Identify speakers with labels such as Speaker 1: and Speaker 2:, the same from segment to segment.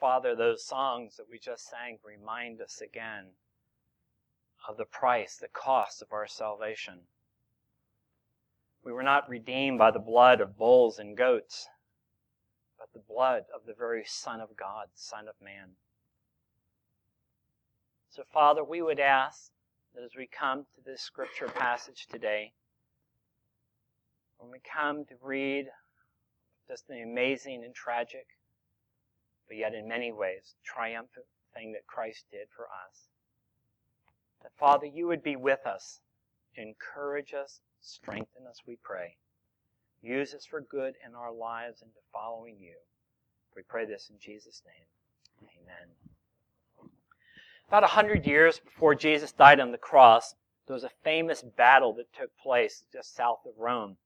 Speaker 1: Father, those songs that we just sang remind us again of the price, the cost of our salvation. We were not redeemed by the blood of bulls and goats, but the blood of the very Son of God, Son of Man. So, Father, we would ask that as we come to this scripture passage today, when we come to read just the amazing and tragic, but yet in many ways triumphant thing that Christ did for us, that Father, you would be with us, encourage us, strengthen us, we pray. Use us for good in our lives and to following you. We pray this in Jesus' name. Amen. About a hundred years before Jesus died on the cross, there was a famous battle that took place just south of Rome.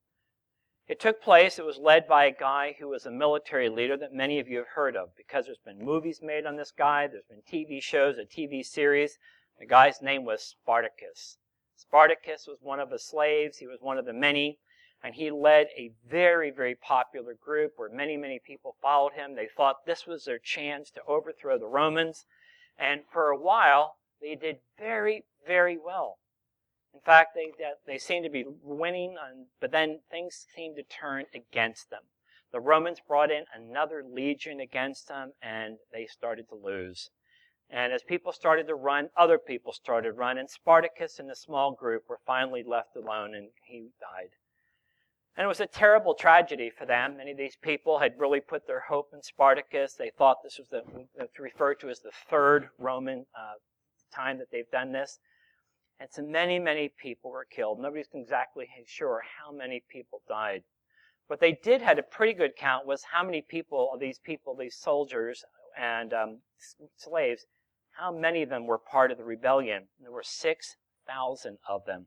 Speaker 1: It took place, it was led by a guy who was a military leader that many of you have heard of because there's been movies made on this guy, there's been TV shows, a TV series. The guy's name was Spartacus. Spartacus was one of the slaves, he was one of the many, and he led a very, very popular group where many, many people followed him. They thought this was their chance to overthrow the Romans. And for a while, they did very, very well. In fact, they, they seemed to be winning, but then things seemed to turn against them. The Romans brought in another legion against them, and they started to lose. And as people started to run, other people started running. Spartacus and a small group were finally left alone, and he died. And it was a terrible tragedy for them. Many of these people had really put their hope in Spartacus. They thought this was the, referred to as the third Roman uh, time that they've done this. And so many, many people were killed. Nobody's exactly sure how many people died. What they did had a pretty good count was how many people of these people, these soldiers and um, slaves, how many of them were part of the rebellion. There were 6,000 of them.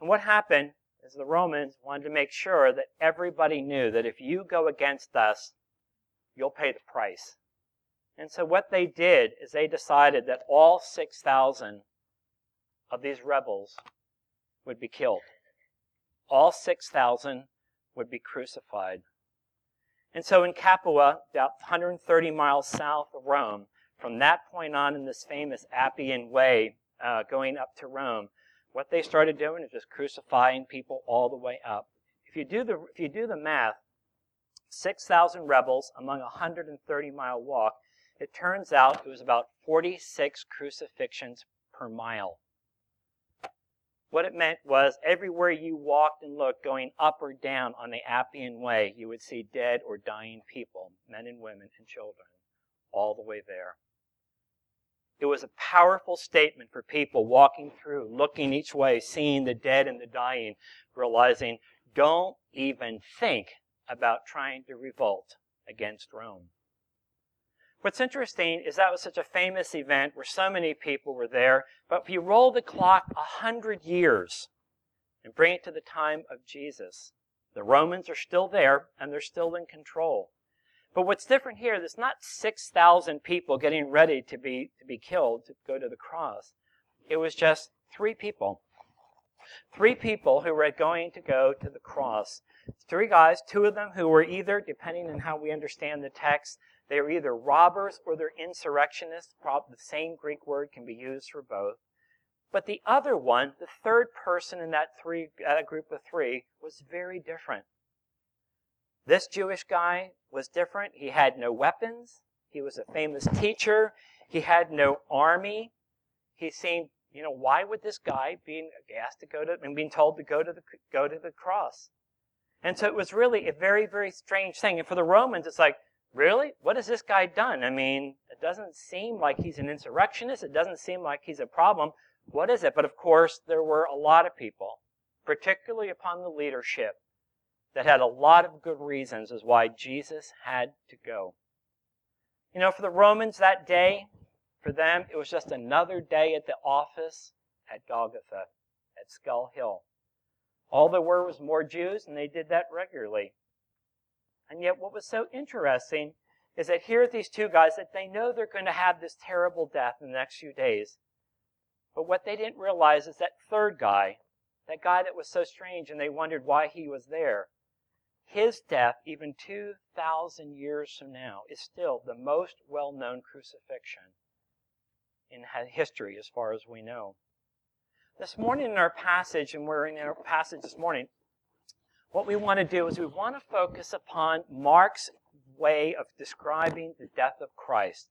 Speaker 1: And what happened is the Romans wanted to make sure that everybody knew that if you go against us, you'll pay the price. And so what they did is they decided that all 6,000 of these rebels would be killed. All 6,000 would be crucified. And so in Capua, about 130 miles south of Rome, from that point on in this famous Appian Way uh, going up to Rome, what they started doing is just crucifying people all the way up. If you do the, if you do the math, 6,000 rebels among a 130 mile walk, it turns out it was about 46 crucifixions per mile. What it meant was everywhere you walked and looked, going up or down on the Appian Way, you would see dead or dying people, men and women and children, all the way there. It was a powerful statement for people walking through, looking each way, seeing the dead and the dying, realizing, don't even think about trying to revolt against Rome. What's interesting is that was such a famous event where so many people were there, but if you roll the clock a hundred years and bring it to the time of Jesus, the Romans are still there and they're still in control. But what's different here, there's not 6,000 people getting ready to be, to be killed to go to the cross. It was just three people. Three people who were going to go to the cross. Three guys, two of them who were either, depending on how we understand the text, they are either robbers or they're insurrectionists. The same Greek word can be used for both. But the other one, the third person in that three uh, group of three, was very different. This Jewish guy was different. He had no weapons. He was a famous teacher. He had no army. He seemed, you know, why would this guy being asked to go to and being told to go to the go to the cross? And so it was really a very, very strange thing. And for the Romans, it's like, Really? What has this guy done? I mean, it doesn't seem like he's an insurrectionist. It doesn't seem like he's a problem. What is it? But of course, there were a lot of people, particularly upon the leadership, that had a lot of good reasons as why Jesus had to go. You know, for the Romans that day, for them, it was just another day at the office at Golgotha, at Skull Hill. All there were was more Jews, and they did that regularly. And yet, what was so interesting is that here are these two guys that they know they're going to have this terrible death in the next few days. But what they didn't realize is that third guy, that guy that was so strange and they wondered why he was there, his death, even 2,000 years from now, is still the most well known crucifixion in history as far as we know. This morning in our passage, and we're in our passage this morning, what we want to do is we want to focus upon Mark's way of describing the death of Christ.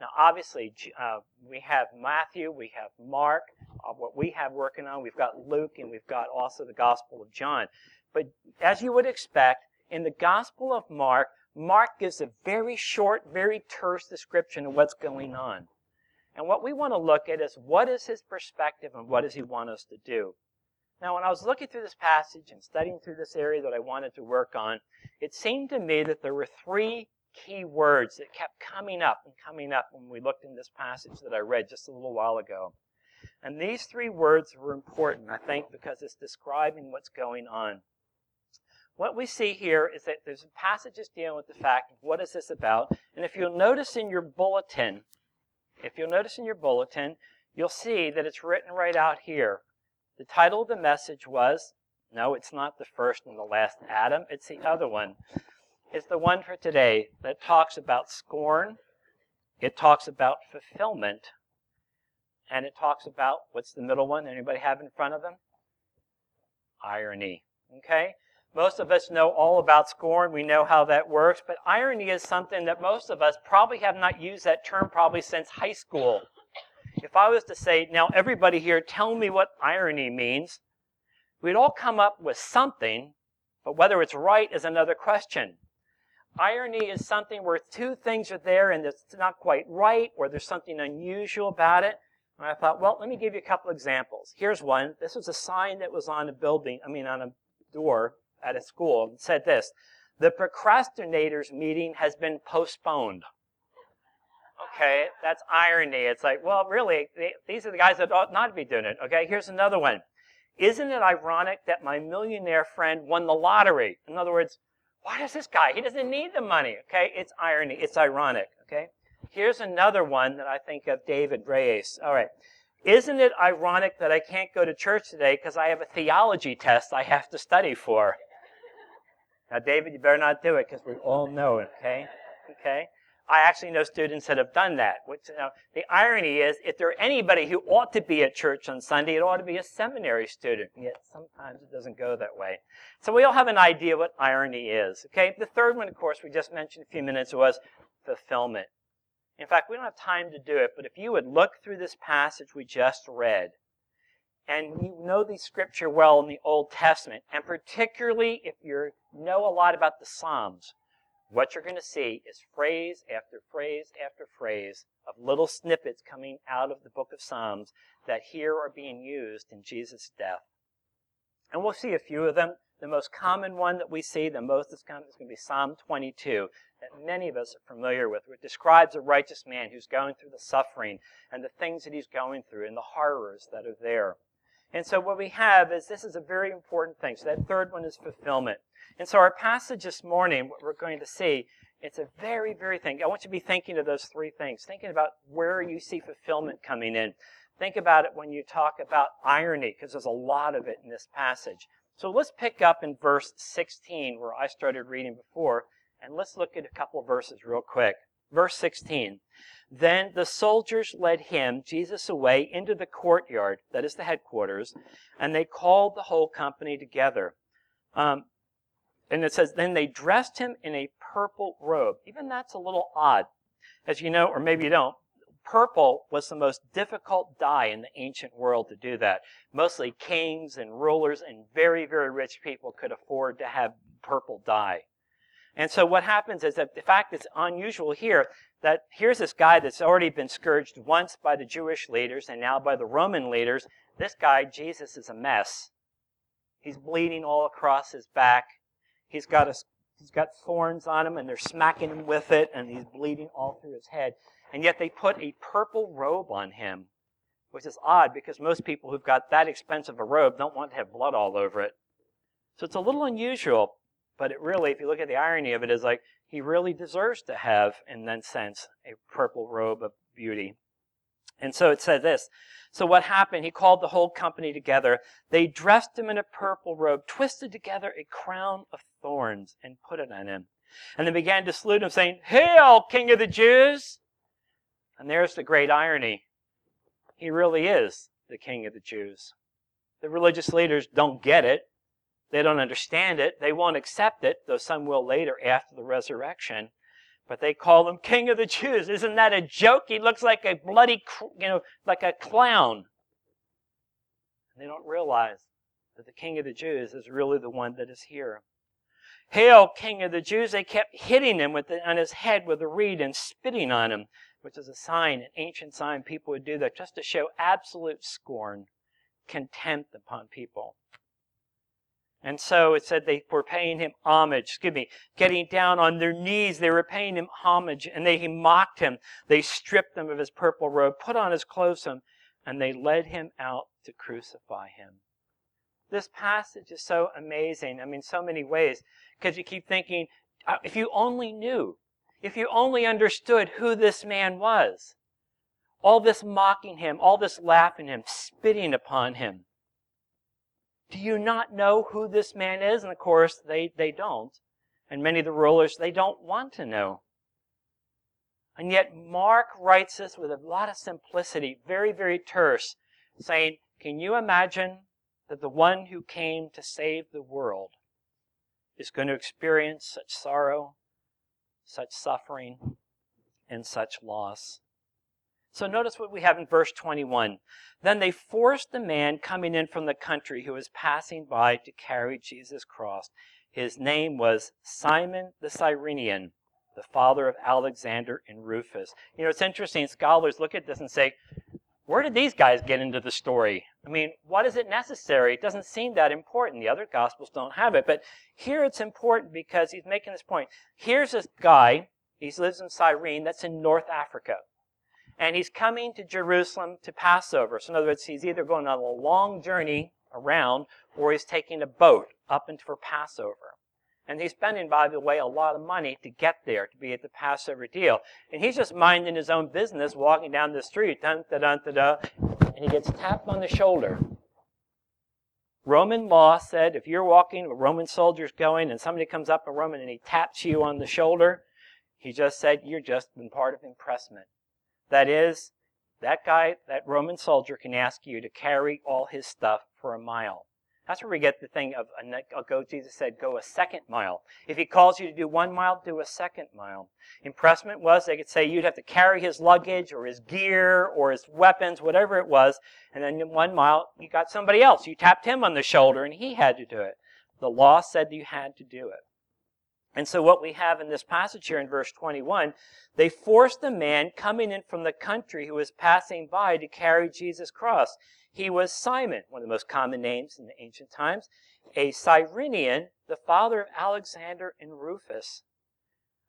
Speaker 1: Now, obviously, uh, we have Matthew, we have Mark, uh, what we have working on, we've got Luke, and we've got also the Gospel of John. But as you would expect, in the Gospel of Mark, Mark gives a very short, very terse description of what's going on. And what we want to look at is what is his perspective and what does he want us to do? Now, when I was looking through this passage and studying through this area that I wanted to work on, it seemed to me that there were three key words that kept coming up and coming up when we looked in this passage that I read just a little while ago. And these three words were important, I think, because it's describing what's going on. What we see here is that there's passages dealing with the fact of what is this about. And if you'll notice in your bulletin, if you'll notice in your bulletin, you'll see that it's written right out here. The title of the message was, no, it's not the first and the last Adam, it's the other one. It's the one for today that talks about scorn, it talks about fulfillment, and it talks about, what's the middle one? Anybody have in front of them? Irony. Okay? Most of us know all about scorn. We know how that works. But irony is something that most of us probably have not used that term probably since high school. If I was to say, now everybody here, tell me what irony means, we'd all come up with something, but whether it's right is another question. Irony is something where two things are there and it's not quite right, or there's something unusual about it. And I thought, well, let me give you a couple examples. Here's one. This was a sign that was on a building, I mean, on a door at a school said this The procrastinators meeting has been postponed. Okay, that's irony. It's like, well, really, they, these are the guys that ought not to be doing it. Okay, here's another one. Isn't it ironic that my millionaire friend won the lottery? In other words, why does this guy? He doesn't need the money. Okay, it's irony. It's ironic. Okay, here's another one that I think of David Reyes. All right. Isn't it ironic that I can't go to church today because I have a theology test I have to study for? Now, David, you better not do it because we all know it, okay? Okay? I actually know students that have done that. Which, you know, the irony is, if there are anybody who ought to be at church on Sunday, it ought to be a seminary student. Yet sometimes it doesn't go that way. So we all have an idea what irony is. Okay. The third one, of course, we just mentioned a few minutes was fulfillment. In fact, we don't have time to do it, but if you would look through this passage we just read, and you know the scripture well in the Old Testament, and particularly if you know a lot about the Psalms, what you're going to see is phrase after phrase after phrase of little snippets coming out of the book of Psalms that here are being used in Jesus' death. And we'll see a few of them. The most common one that we see, the most common, is going to be Psalm 22, that many of us are familiar with, which describes a righteous man who's going through the suffering and the things that he's going through and the horrors that are there. And so what we have is this is a very important thing. So that third one is fulfillment. And so our passage this morning, what we're going to see, it's a very, very thing. I want you to be thinking of those three things. Thinking about where you see fulfillment coming in. Think about it when you talk about irony, because there's a lot of it in this passage. So let's pick up in verse 16, where I started reading before, and let's look at a couple of verses real quick. Verse 16. Then the soldiers led him, Jesus, away into the courtyard, that is the headquarters, and they called the whole company together. Um, and it says, then they dressed him in a purple robe. Even that's a little odd. As you know, or maybe you don't, purple was the most difficult dye in the ancient world to do that. Mostly kings and rulers and very, very rich people could afford to have purple dye. And so what happens is that the fact it's unusual here that here's this guy that's already been scourged once by the Jewish leaders and now by the Roman leaders. This guy, Jesus, is a mess. He's bleeding all across his back. He's got a, he's got thorns on him and they're smacking him with it and he's bleeding all through his head. And yet they put a purple robe on him, which is odd because most people who've got that expensive a robe don't want to have blood all over it. So it's a little unusual, but it really, if you look at the irony of it, is like he really deserves to have, in that sense, a purple robe of beauty. And so it said this. So what happened? He called the whole company together. They dressed him in a purple robe, twisted together a crown of thorns, and put it on him. And they began to salute him, saying, Hail, King of the Jews! And there's the great irony. He really is the King of the Jews. The religious leaders don't get it. They don't understand it. They won't accept it, though some will later after the resurrection. But they call him King of the Jews. Isn't that a joke? He looks like a bloody, you know, like a clown. They don't realize that the King of the Jews is really the one that is here. Hail, King of the Jews! They kept hitting him with the, on his head with a reed and spitting on him, which is a sign, an ancient sign people would do that just to show absolute scorn, contempt upon people. And so it said they were paying him homage, excuse me, getting down on their knees. They were paying him homage and they mocked him. They stripped him of his purple robe, put on his clothes, and they led him out to crucify him. This passage is so amazing. I mean, so many ways, because you keep thinking, uh, if you only knew, if you only understood who this man was, all this mocking him, all this laughing him, spitting upon him. Do you not know who this man is? And of course, they, they don't. And many of the rulers, they don't want to know. And yet, Mark writes this with a lot of simplicity, very, very terse, saying, Can you imagine that the one who came to save the world is going to experience such sorrow, such suffering, and such loss? So notice what we have in verse 21. Then they forced the man coming in from the country who was passing by to carry Jesus' cross. His name was Simon the Cyrenian, the father of Alexander and Rufus. You know, it's interesting. Scholars look at this and say, where did these guys get into the story? I mean, what is it necessary? It doesn't seem that important. The other gospels don't have it. But here it's important because he's making this point. Here's this guy. He lives in Cyrene. That's in North Africa and he's coming to Jerusalem to Passover. So in other words, he's either going on a long journey around or he's taking a boat up into for Passover. And he's spending, by the way, a lot of money to get there, to be at the Passover deal. And he's just minding his own business, walking down the street, dun, da, dun, da, da, and he gets tapped on the shoulder. Roman law said if you're walking, a Roman soldier's going, and somebody comes up a Roman and he taps you on the shoulder, he just said, you're just been part of impressment. That is, that guy, that Roman soldier can ask you to carry all his stuff for a mile. That's where we get the thing of, go, Jesus said, go a second mile. If he calls you to do one mile, do a second mile. Impressment was, they could say you'd have to carry his luggage or his gear or his weapons, whatever it was, and then in one mile, you got somebody else. You tapped him on the shoulder and he had to do it. The law said you had to do it. And so what we have in this passage here in verse 21, they forced a man coming in from the country who was passing by to carry Jesus' cross. He was Simon, one of the most common names in the ancient times, a Cyrenian, the father of Alexander and Rufus.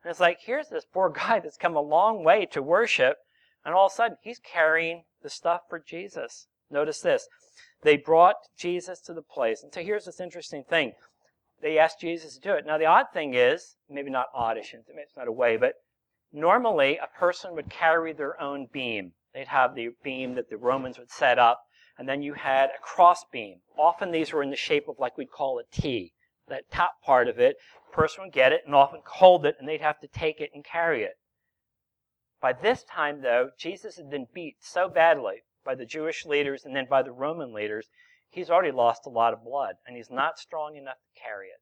Speaker 1: And it's like, here's this poor guy that's come a long way to worship, and all of a sudden he's carrying the stuff for Jesus. Notice this. They brought Jesus to the place. And so here's this interesting thing they asked Jesus to do it. Now, the odd thing is, maybe not oddish, it's not a way, but normally a person would carry their own beam. They'd have the beam that the Romans would set up, and then you had a cross beam. Often these were in the shape of like we'd call a T. That top part of it, the person would get it and often hold it, and they'd have to take it and carry it. By this time, though, Jesus had been beat so badly by the Jewish leaders and then by the Roman leaders he's already lost a lot of blood and he's not strong enough to carry it.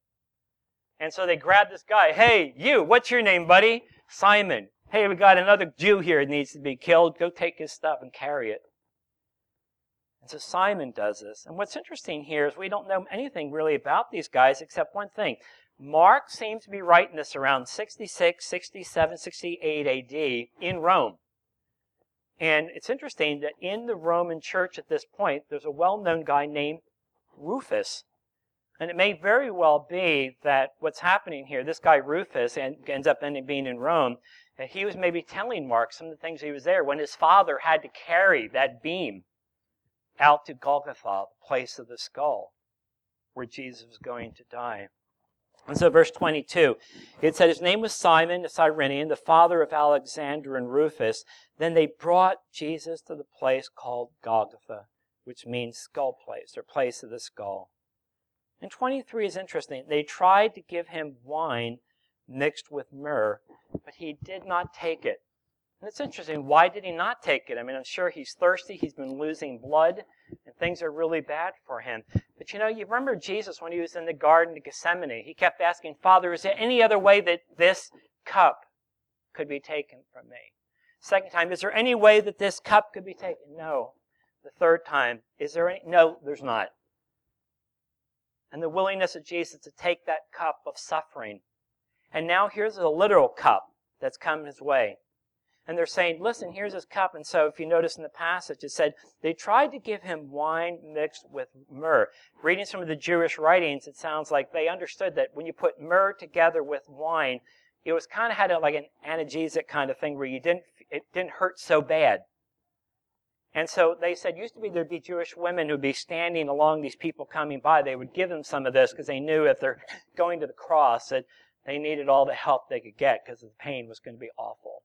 Speaker 1: And so they grab this guy. Hey, you, what's your name, buddy? Simon. Hey, we got another Jew here that needs to be killed. Go take his stuff and carry it. And so Simon does this. And what's interesting here is we don't know anything really about these guys except one thing. Mark seems to be writing this around 66, 67, 68 AD in Rome. And it's interesting that in the Roman church at this point, there's a well known guy named Rufus. And it may very well be that what's happening here, this guy Rufus and ends up ending being in Rome, that he was maybe telling Mark some of the things he was there when his father had to carry that beam out to Golgotha, the place of the skull, where Jesus was going to die. And so, verse 22, it said his name was Simon, the Cyrenian, the father of Alexander and Rufus. Then they brought Jesus to the place called Golgotha, which means skull place or place of the skull. And 23 is interesting. They tried to give him wine mixed with myrrh, but he did not take it. And it's interesting. Why did he not take it? I mean, I'm sure he's thirsty. He's been losing blood, and things are really bad for him. But you know, you remember Jesus when he was in the Garden of Gethsemane. He kept asking, Father, is there any other way that this cup could be taken from me? Second time, is there any way that this cup could be taken? No. The third time, is there any? No, there's not. And the willingness of Jesus to take that cup of suffering. And now here's a literal cup that's come his way and they're saying, listen, here's his cup. And so if you notice in the passage, it said they tried to give him wine mixed with myrrh. Reading some of the Jewish writings, it sounds like they understood that when you put myrrh together with wine, it was kind of had a, like an analgesic kind of thing where you didn't, it didn't hurt so bad. And so they said, used to be there'd be Jewish women who'd be standing along these people coming by. They would give them some of this because they knew if they're going to the cross that they needed all the help they could get because the pain was going to be awful.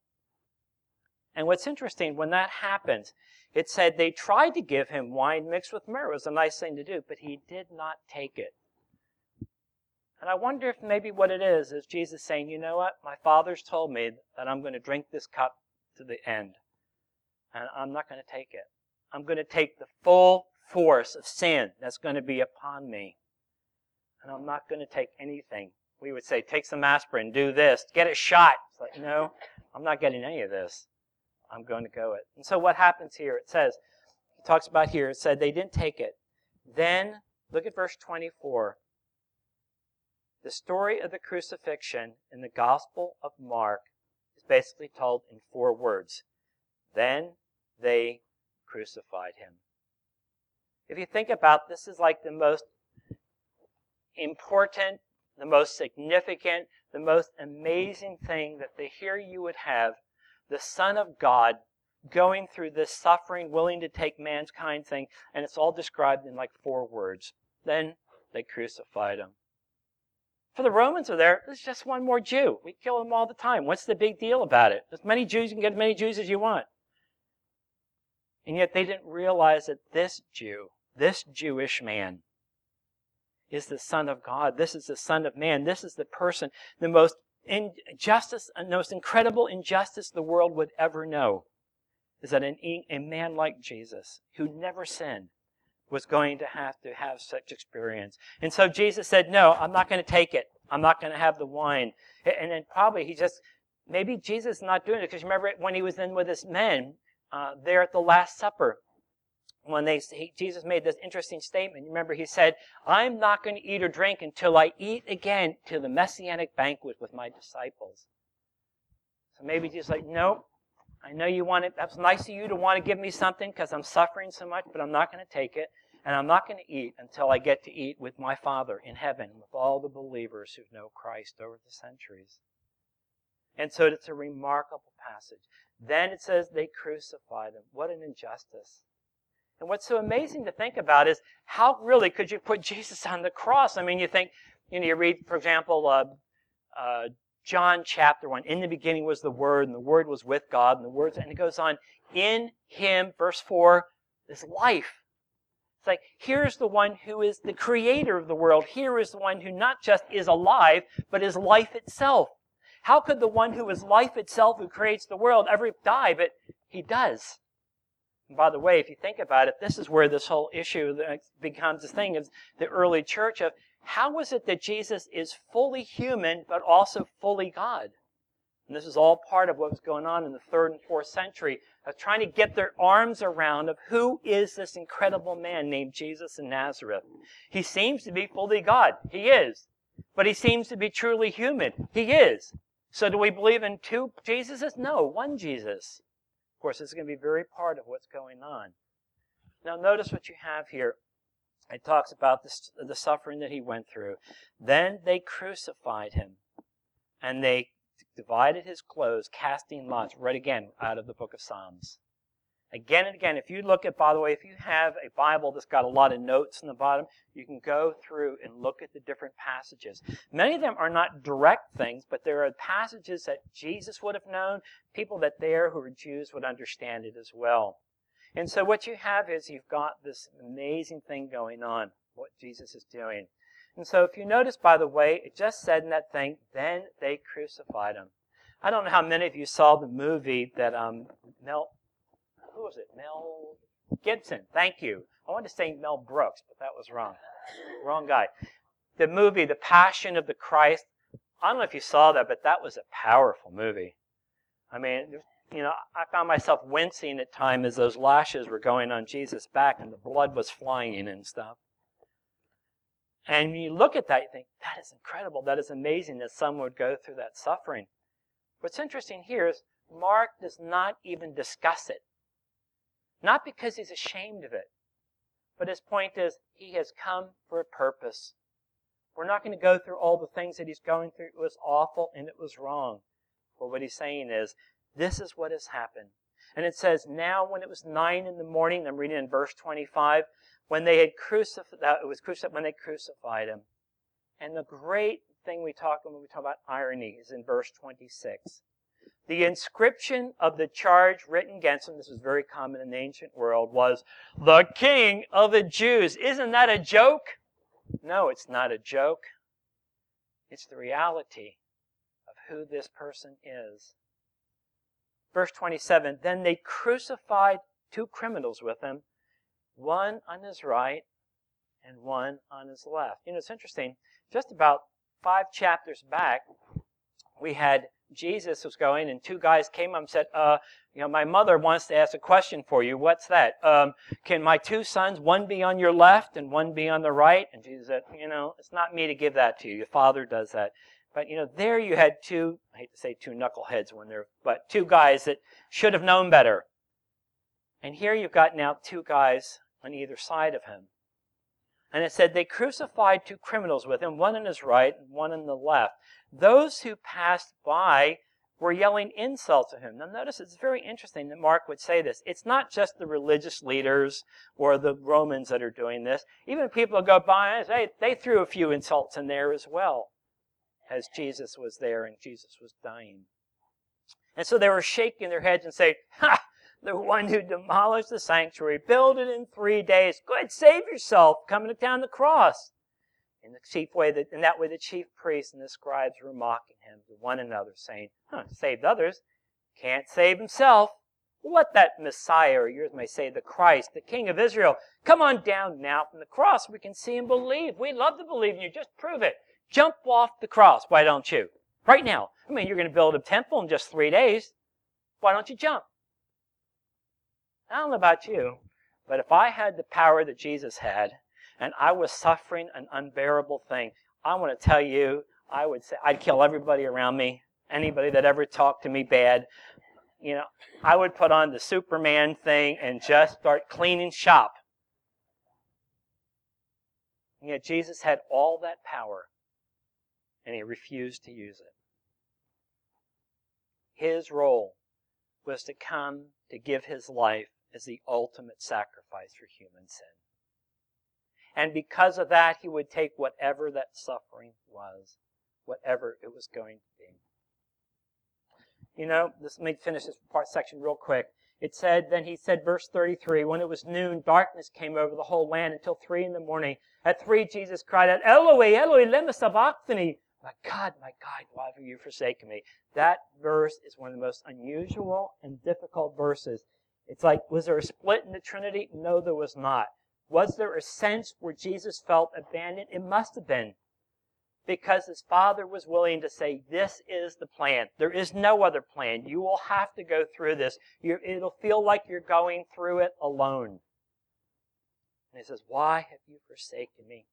Speaker 1: And what's interesting, when that happens, it said they tried to give him wine mixed with myrrh. It was a nice thing to do, but he did not take it. And I wonder if maybe what it is is Jesus saying, you know what? My father's told me that I'm going to drink this cup to the end. And I'm not going to take it. I'm going to take the full force of sin that's going to be upon me. And I'm not going to take anything. We would say, take some aspirin, do this, get a shot. It's like, no, I'm not getting any of this. I'm going to go it. And so what happens here? It says, it talks about here, it said they didn't take it. Then, look at verse 24. The story of the crucifixion in the Gospel of Mark is basically told in four words. Then they crucified him. If you think about this is like the most important, the most significant, the most amazing thing that the here you would have the Son of God going through this suffering, willing to take mankind thing, and it's all described in like four words. Then they crucified him. For the Romans are there, there's just one more Jew. We kill them all the time. What's the big deal about it? As many Jews, you can get as many Jews as you want. And yet they didn't realize that this Jew, this Jewish man, is the Son of God. This is the Son of Man. This is the person, the most injustice, the most incredible injustice the world would ever know is that an, a man like Jesus, who never sinned, was going to have to have such experience. And so Jesus said, No, I'm not going to take it. I'm not going to have the wine. And then probably he just, maybe Jesus is not doing it because remember when he was in with his men uh, there at the Last Supper, when they he, Jesus made this interesting statement. Remember, he said, "I'm not going to eat or drink until I eat again to the messianic banquet with my disciples." So maybe Jesus like, "Nope, I know you want it. That's nice of you to want to give me something because I'm suffering so much, but I'm not going to take it, and I'm not going to eat until I get to eat with my Father in heaven with all the believers who know Christ over the centuries." And so it's a remarkable passage. Then it says they crucified him. What an injustice. And what's so amazing to think about is how really could you put Jesus on the cross? I mean, you think, you know, you read, for example, uh, uh, John chapter 1. In the beginning was the Word, and the Word was with God, and the Word, and it goes on. In Him, verse 4, is life. It's like, here's the one who is the creator of the world. Here is the one who not just is alive, but is life itself. How could the one who is life itself, who creates the world, ever die? But He does. And by the way, if you think about it, this is where this whole issue becomes a thing of the early church of how was it that Jesus is fully human but also fully God? And this is all part of what was going on in the third and fourth century of trying to get their arms around of who is this incredible man named Jesus in Nazareth. He seems to be fully God. He is. But he seems to be truly human. He is. So do we believe in two Jesuses? No, one Jesus course, is going to be very part of what's going on. Now, notice what you have here. It talks about the suffering that he went through. Then they crucified him, and they divided his clothes, casting lots, right again out of the book of Psalms. Again and again, if you look at, by the way, if you have a Bible that's got a lot of notes in the bottom, you can go through and look at the different passages. Many of them are not direct things, but there are passages that Jesus would have known, people that there who are Jews would understand it as well. And so what you have is you've got this amazing thing going on, what Jesus is doing. And so if you notice, by the way, it just said in that thing, then they crucified him. I don't know how many of you saw the movie that um, Mel who was it? Mel Gibson. Thank you. I wanted to say Mel Brooks, but that was wrong. wrong guy. The movie, The Passion of the Christ. I don't know if you saw that, but that was a powerful movie. I mean, you know, I found myself wincing at times as those lashes were going on Jesus' back and the blood was flying and stuff. And when you look at that, you think, that is incredible. That is amazing that someone would go through that suffering. What's interesting here is Mark does not even discuss it. Not because he's ashamed of it, but his point is he has come for a purpose. We're not going to go through all the things that he's going through. It was awful and it was wrong. But what he's saying is, this is what has happened. And it says, now when it was nine in the morning, I'm reading in verse 25, when they had crucified, it was crucified, when they crucified him. And the great thing we talk when we talk about irony is in verse 26. The inscription of the charge written against him, this was very common in the ancient world, was the King of the Jews. Isn't that a joke? No, it's not a joke. It's the reality of who this person is. Verse 27 Then they crucified two criminals with him, one on his right and one on his left. You know, it's interesting. Just about five chapters back, we had Jesus was going, and two guys came up and said, uh, you know, my mother wants to ask a question for you. What's that? Um, can my two sons, one be on your left and one be on the right? And Jesus said, you know, it's not me to give that to you. Your father does that. But, you know, there you had two, I hate to say two knuckleheads when they're, but two guys that should have known better. And here you've got now two guys on either side of him. And it said they crucified two criminals with him, one on his right and one on the left. Those who passed by were yelling insults at him. Now notice it's very interesting that Mark would say this. It's not just the religious leaders or the Romans that are doing this. Even people go by and say, they threw a few insults in there as well as Jesus was there and Jesus was dying. And so they were shaking their heads and saying, Ha! the one who demolished the sanctuary, build it in three days. Go ahead, save yourself, coming down the cross. In the chief way that, in that way, the chief priests and the scribes were mocking him to one another, saying, huh, saved others, can't save himself. Let that Messiah, or yours may say the Christ, the King of Israel, come on down now from the cross. We can see and believe. We love to believe in you. Just prove it. Jump off the cross. Why don't you? Right now. I mean, you're going to build a temple in just three days. Why don't you jump? I don't know about you, but if I had the power that Jesus had, and I was suffering an unbearable thing, I want to tell you, I would say I'd kill everybody around me, anybody that ever talked to me bad. You know, I would put on the Superman thing and just start cleaning shop. And yet Jesus had all that power, and he refused to use it. His role was to come to give his life as the ultimate sacrifice for human sin. And because of that, he would take whatever that suffering was, whatever it was going to be. You know, this, let me finish this part section real quick. It said, then he said, verse 33, when it was noon, darkness came over the whole land until three in the morning. At three, Jesus cried out, Eloi, Eloi, lema sabachthani. My God, my God, why have you forsaken me? That verse is one of the most unusual and difficult verses. It's like, was there a split in the Trinity? No, there was not. Was there a sense where Jesus felt abandoned? It must have been. Because his father was willing to say, This is the plan. There is no other plan. You will have to go through this. You're, it'll feel like you're going through it alone. And he says, Why have you forsaken me?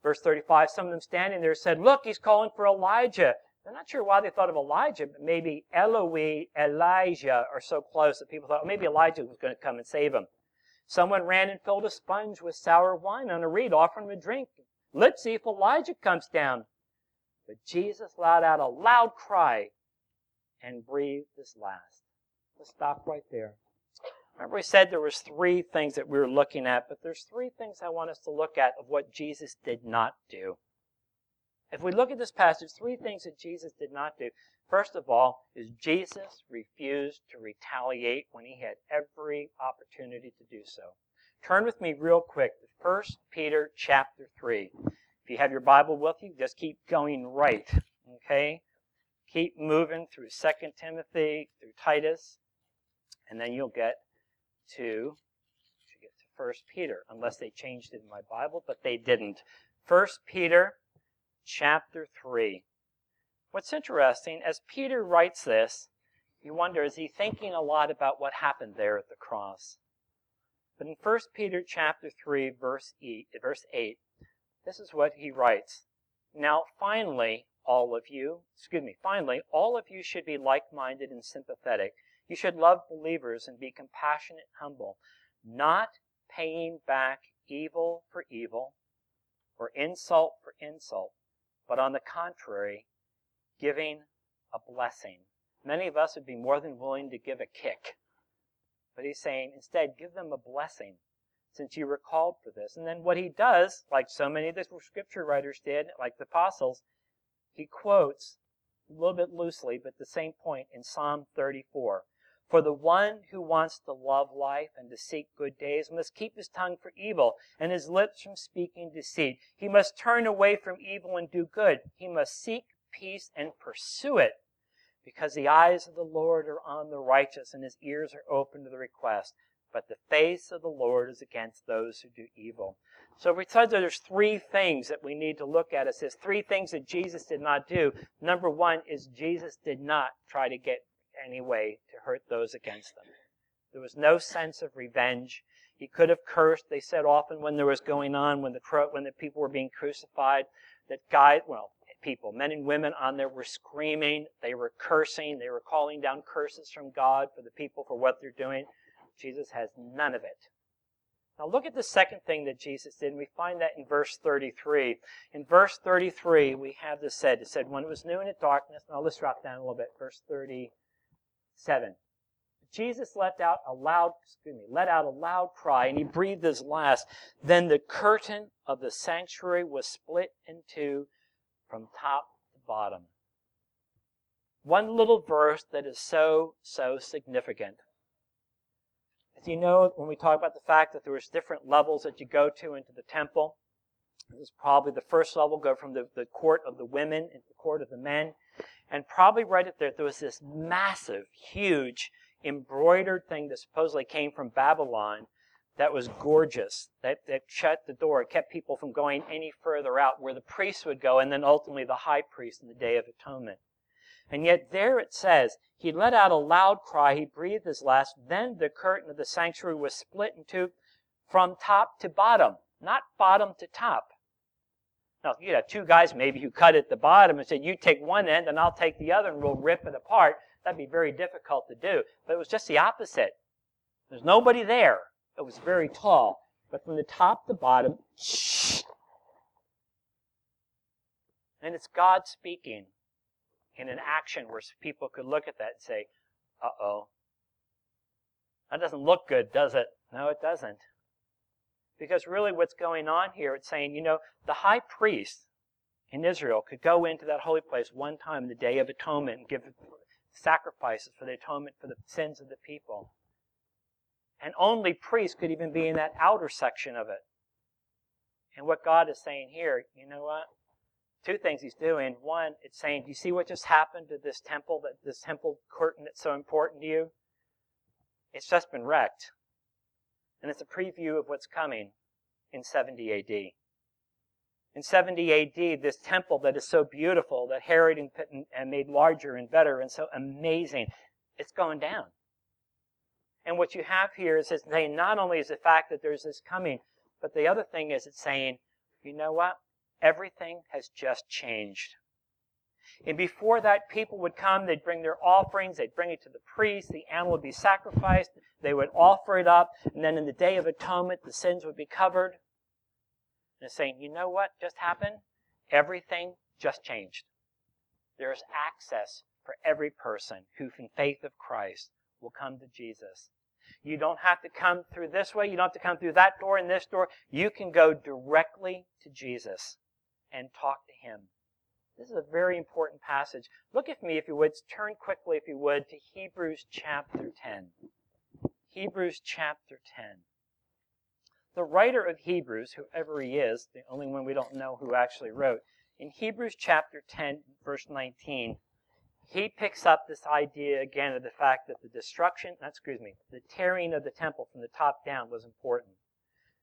Speaker 1: Verse 35, some of them standing there said, Look, he's calling for Elijah. They're not sure why they thought of Elijah, but maybe Eloi, Elijah are so close that people thought, oh, maybe Elijah was going to come and save them. Someone ran and filled a sponge with sour wine on a reed, offering him a drink. Let's see if Elijah comes down. But Jesus let out a loud cry and breathed his last. Let's stop right there. Remember we said there was three things that we were looking at, but there's three things I want us to look at of what Jesus did not do. If we look at this passage, three things that Jesus did not do. First of all, is Jesus refused to retaliate when he had every opportunity to do so. Turn with me real quick to 1 Peter chapter 3. If you have your Bible with you, just keep going right. Okay? Keep moving through 2 Timothy, through Titus, and then you'll get to, to get to First Peter, unless they changed it in my Bible, but they didn't. First Peter chapter 3. What's interesting, as Peter writes this, you wonder, is he thinking a lot about what happened there at the cross? But in 1 Peter chapter 3, verse 8, verse 8, this is what he writes. Now finally, all of you, excuse me, finally, all of you should be like-minded and sympathetic you should love believers and be compassionate and humble, not paying back evil for evil or insult for insult, but on the contrary, giving a blessing. Many of us would be more than willing to give a kick. But he's saying, instead, give them a blessing, since you were called for this. And then what he does, like so many of the scripture writers did, like the apostles, he quotes a little bit loosely, but the same point in Psalm 34. For the one who wants to love life and to seek good days must keep his tongue from evil and his lips from speaking deceit. He must turn away from evil and do good. He must seek peace and pursue it because the eyes of the Lord are on the righteous and his ears are open to the request. But the face of the Lord is against those who do evil. So we said that there's three things that we need to look at. It says three things that Jesus did not do. Number one is Jesus did not try to get any way to hurt those against them. There was no sense of revenge. He could have cursed. They said often when there was going on, when the when the people were being crucified, that guys, well, people, men and women on there were screaming. They were cursing. They were calling down curses from God for the people for what they're doing. Jesus has none of it. Now look at the second thing that Jesus did, and we find that in verse 33. In verse 33, we have this said. It said, when it was noon at darkness, now let's drop down a little bit, verse 37. Jesus let out a loud, excuse me, let out a loud cry and he breathed his last. Then the curtain of the sanctuary was split in two from top to bottom. One little verse that is so, so significant. As you know, when we talk about the fact that there was different levels that you go to into the temple, this is probably the first level, go from the, the court of the women into the court of the men. And probably right up there, there was this massive, huge embroidered thing that supposedly came from Babylon that was gorgeous, that, that shut the door. It kept people from going any further out where the priests would go, and then ultimately the high priest in the Day of Atonement. And yet there it says, he let out a loud cry, he breathed his last, then the curtain of the sanctuary was split in two from top to bottom, not bottom to top. Now, you have two guys maybe who cut at the bottom and said, you take one end and I'll take the other and we'll rip it apart. That'd be very difficult to do. But it was just the opposite. There's nobody there. It was very tall. But from the top to bottom. And it's God speaking in an action where people could look at that and say, uh oh. That doesn't look good, does it? No, it doesn't. Because really what's going on here, it's saying, you know, the high priest in Israel could go into that holy place one time the Day of Atonement and give sacrifices for the atonement for the sins of the people. And only priests could even be in that outer section of it. And what God is saying here, you know what? Two things he's doing. One, it's saying, do you see what just happened to this temple, that this temple curtain that's so important to you? It's just been wrecked. And it's a preview of what's coming in 70 AD. In 70 AD, this temple that is so beautiful, that Herod and made larger and better and so amazing, it's going down. And what you have here is it's saying not only is the fact that there's this coming, but the other thing is it's saying, you know what? Everything has just changed. And before that, people would come, they'd bring their offerings, they'd bring it to the priest, the animal would be sacrificed, they would offer it up, and then in the Day of Atonement, the sins would be covered. And it's saying, you know what just happened? Everything just changed. There is access for every person who, in faith of Christ, will come to Jesus. You don't have to come through this way. You don't have to come through that door and this door. You can go directly to Jesus and talk to him. This is a very important passage. Look at me, if you would. Turn quickly, if you would, to Hebrews chapter 10. Hebrews chapter 10. The writer of Hebrews, whoever he is, the only one we don't know who actually wrote, in Hebrews chapter 10, verse 19, he picks up this idea again of the fact that the destruction, not excuse me, the tearing of the temple from the top down was important.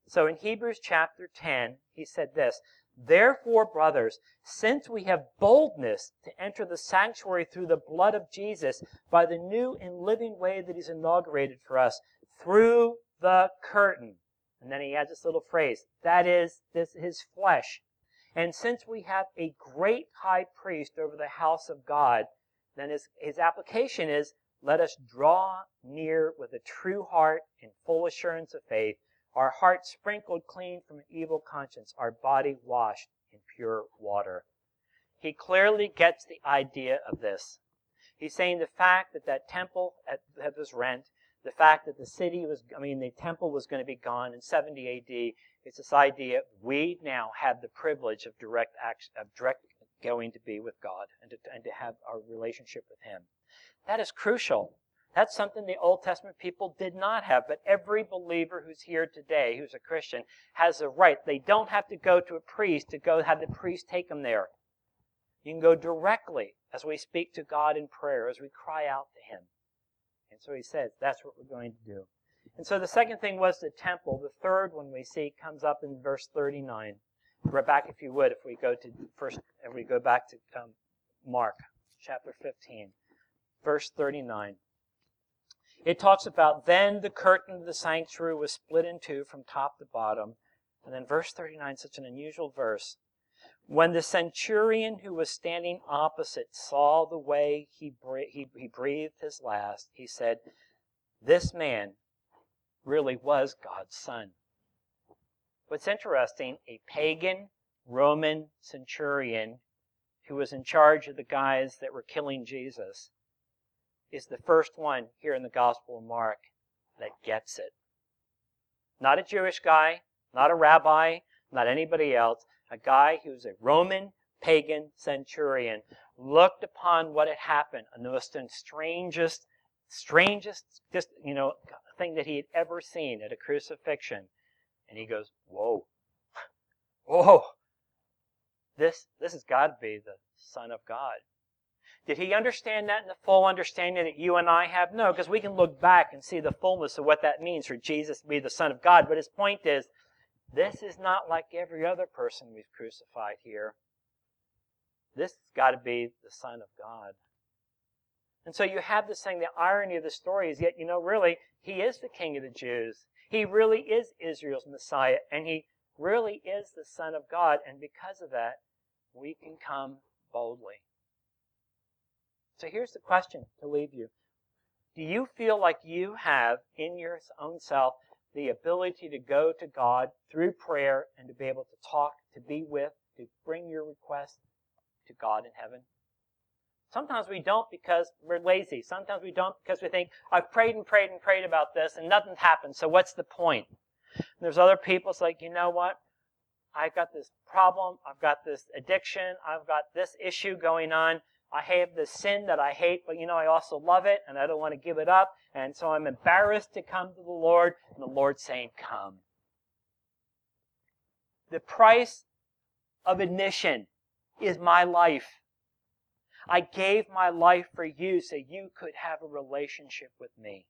Speaker 1: So in Hebrews chapter 10, he said this, Therefore, brothers, since we have boldness to enter the sanctuary through the blood of Jesus by the new and living way that he's inaugurated for us, through the curtain. And then he adds this little phrase, that is, this his flesh. And since we have a great high priest over the house of God, then his, his application is let us draw near with a true heart in full assurance of faith, our heart sprinkled clean from an evil conscience, our body washed in pure water. He clearly gets the idea of this. He's saying the fact that that temple had was rent, the fact that the city was, I mean, the temple was going to be gone in 70 AD, it's this idea we now have the privilege of direct action, of direct going to be with God and to, and to have our relationship with Him. That is crucial. That's something the Old Testament people did not have, but every believer who's here today, who's a Christian, has a right. They don't have to go to a priest to go have the priest take them there. You can go directly as we speak to God in prayer, as we cry out to Him. And so he says, that's what we're going to do. And so the second thing was the temple. The third one we see comes up in verse 39. We're back, if you would, if we go to first, if we go back to um, Mark chapter 15, verse 39. It talks about then the curtain of the sanctuary was split in two from top to bottom. And then verse 39, such an unusual verse. When the centurion who was standing opposite saw the way he, he, he breathed his last, he said, This man really was God's son. What's interesting, a pagan Roman centurion who was in charge of the guys that were killing Jesus is the first one here in the Gospel of Mark that gets it. Not a Jewish guy, not a rabbi, not anybody else, a guy who's a Roman pagan centurion looked upon what had happened and the most strangest, strangest, just, you know, thing that he had ever seen at a crucifixion. And he goes, whoa, whoa, this, this has got to be the Son of God. Did he understand that in the full understanding that you and I have? No, because we can look back and see the fullness of what that means for Jesus to be the Son of God. But his point is, this is not like every other person we've crucified here. This has got to be the Son of God. And so you have this thing, the irony of the story is yet, you know, really, he is the King of the Jews. He really is Israel's Messiah, and he really is the Son of God, and because of that, we can come boldly. So here's the question to leave you. Do you feel like you have in your own self the ability to go to God through prayer and to be able to talk, to be with, to bring your request to God in heaven? Sometimes we don't because we're lazy. Sometimes we don't because we think, I've prayed and prayed and prayed about this and nothing's happened, so what's the point? And there's other people, it's like, you know what? I've got this problem, I've got this addiction, I've got this issue going on. I have this sin that I hate, but you know, I also love it and I don't want to give it up. And so I'm embarrassed to come to the Lord, and the Lord's saying, Come. The price of admission is my life. I gave my life for you so you could have a relationship with me.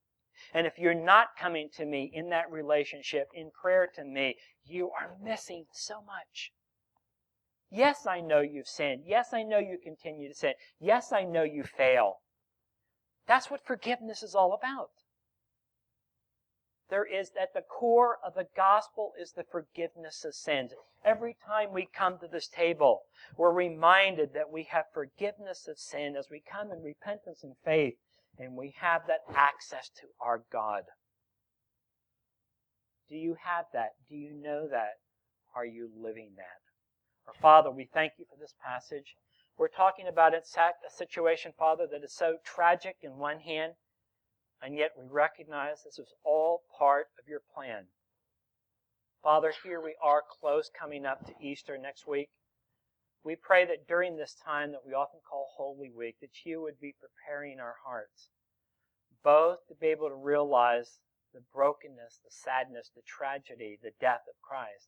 Speaker 1: And if you're not coming to me in that relationship, in prayer to me, you are missing so much. Yes, I know you've sinned. Yes, I know you continue to sin. Yes, I know you fail. That's what forgiveness is all about. There is, at the core of the gospel is the forgiveness of sins. Every time we come to this table, we're reminded that we have forgiveness of sin as we come in repentance and faith, and we have that access to our God. Do you have that? Do you know that? Are you living that? Our Father, we thank you for this passage. We're talking about in fact a situation, Father, that is so tragic in one hand, and yet we recognize this is all part of your plan. Father, here we are close coming up to Easter next week. We pray that during this time that we often call Holy Week, that you would be preparing our hearts, both to be able to realize the brokenness, the sadness, the tragedy, the death of Christ,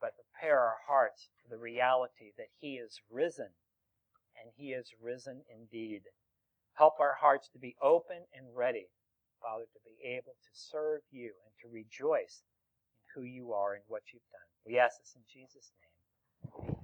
Speaker 1: but prepare our hearts for the reality that He is risen, and He is risen indeed. Help our hearts to be open and ready, Father, to be able to serve you and to rejoice in who you are and what you've done. We ask this in Jesus' name.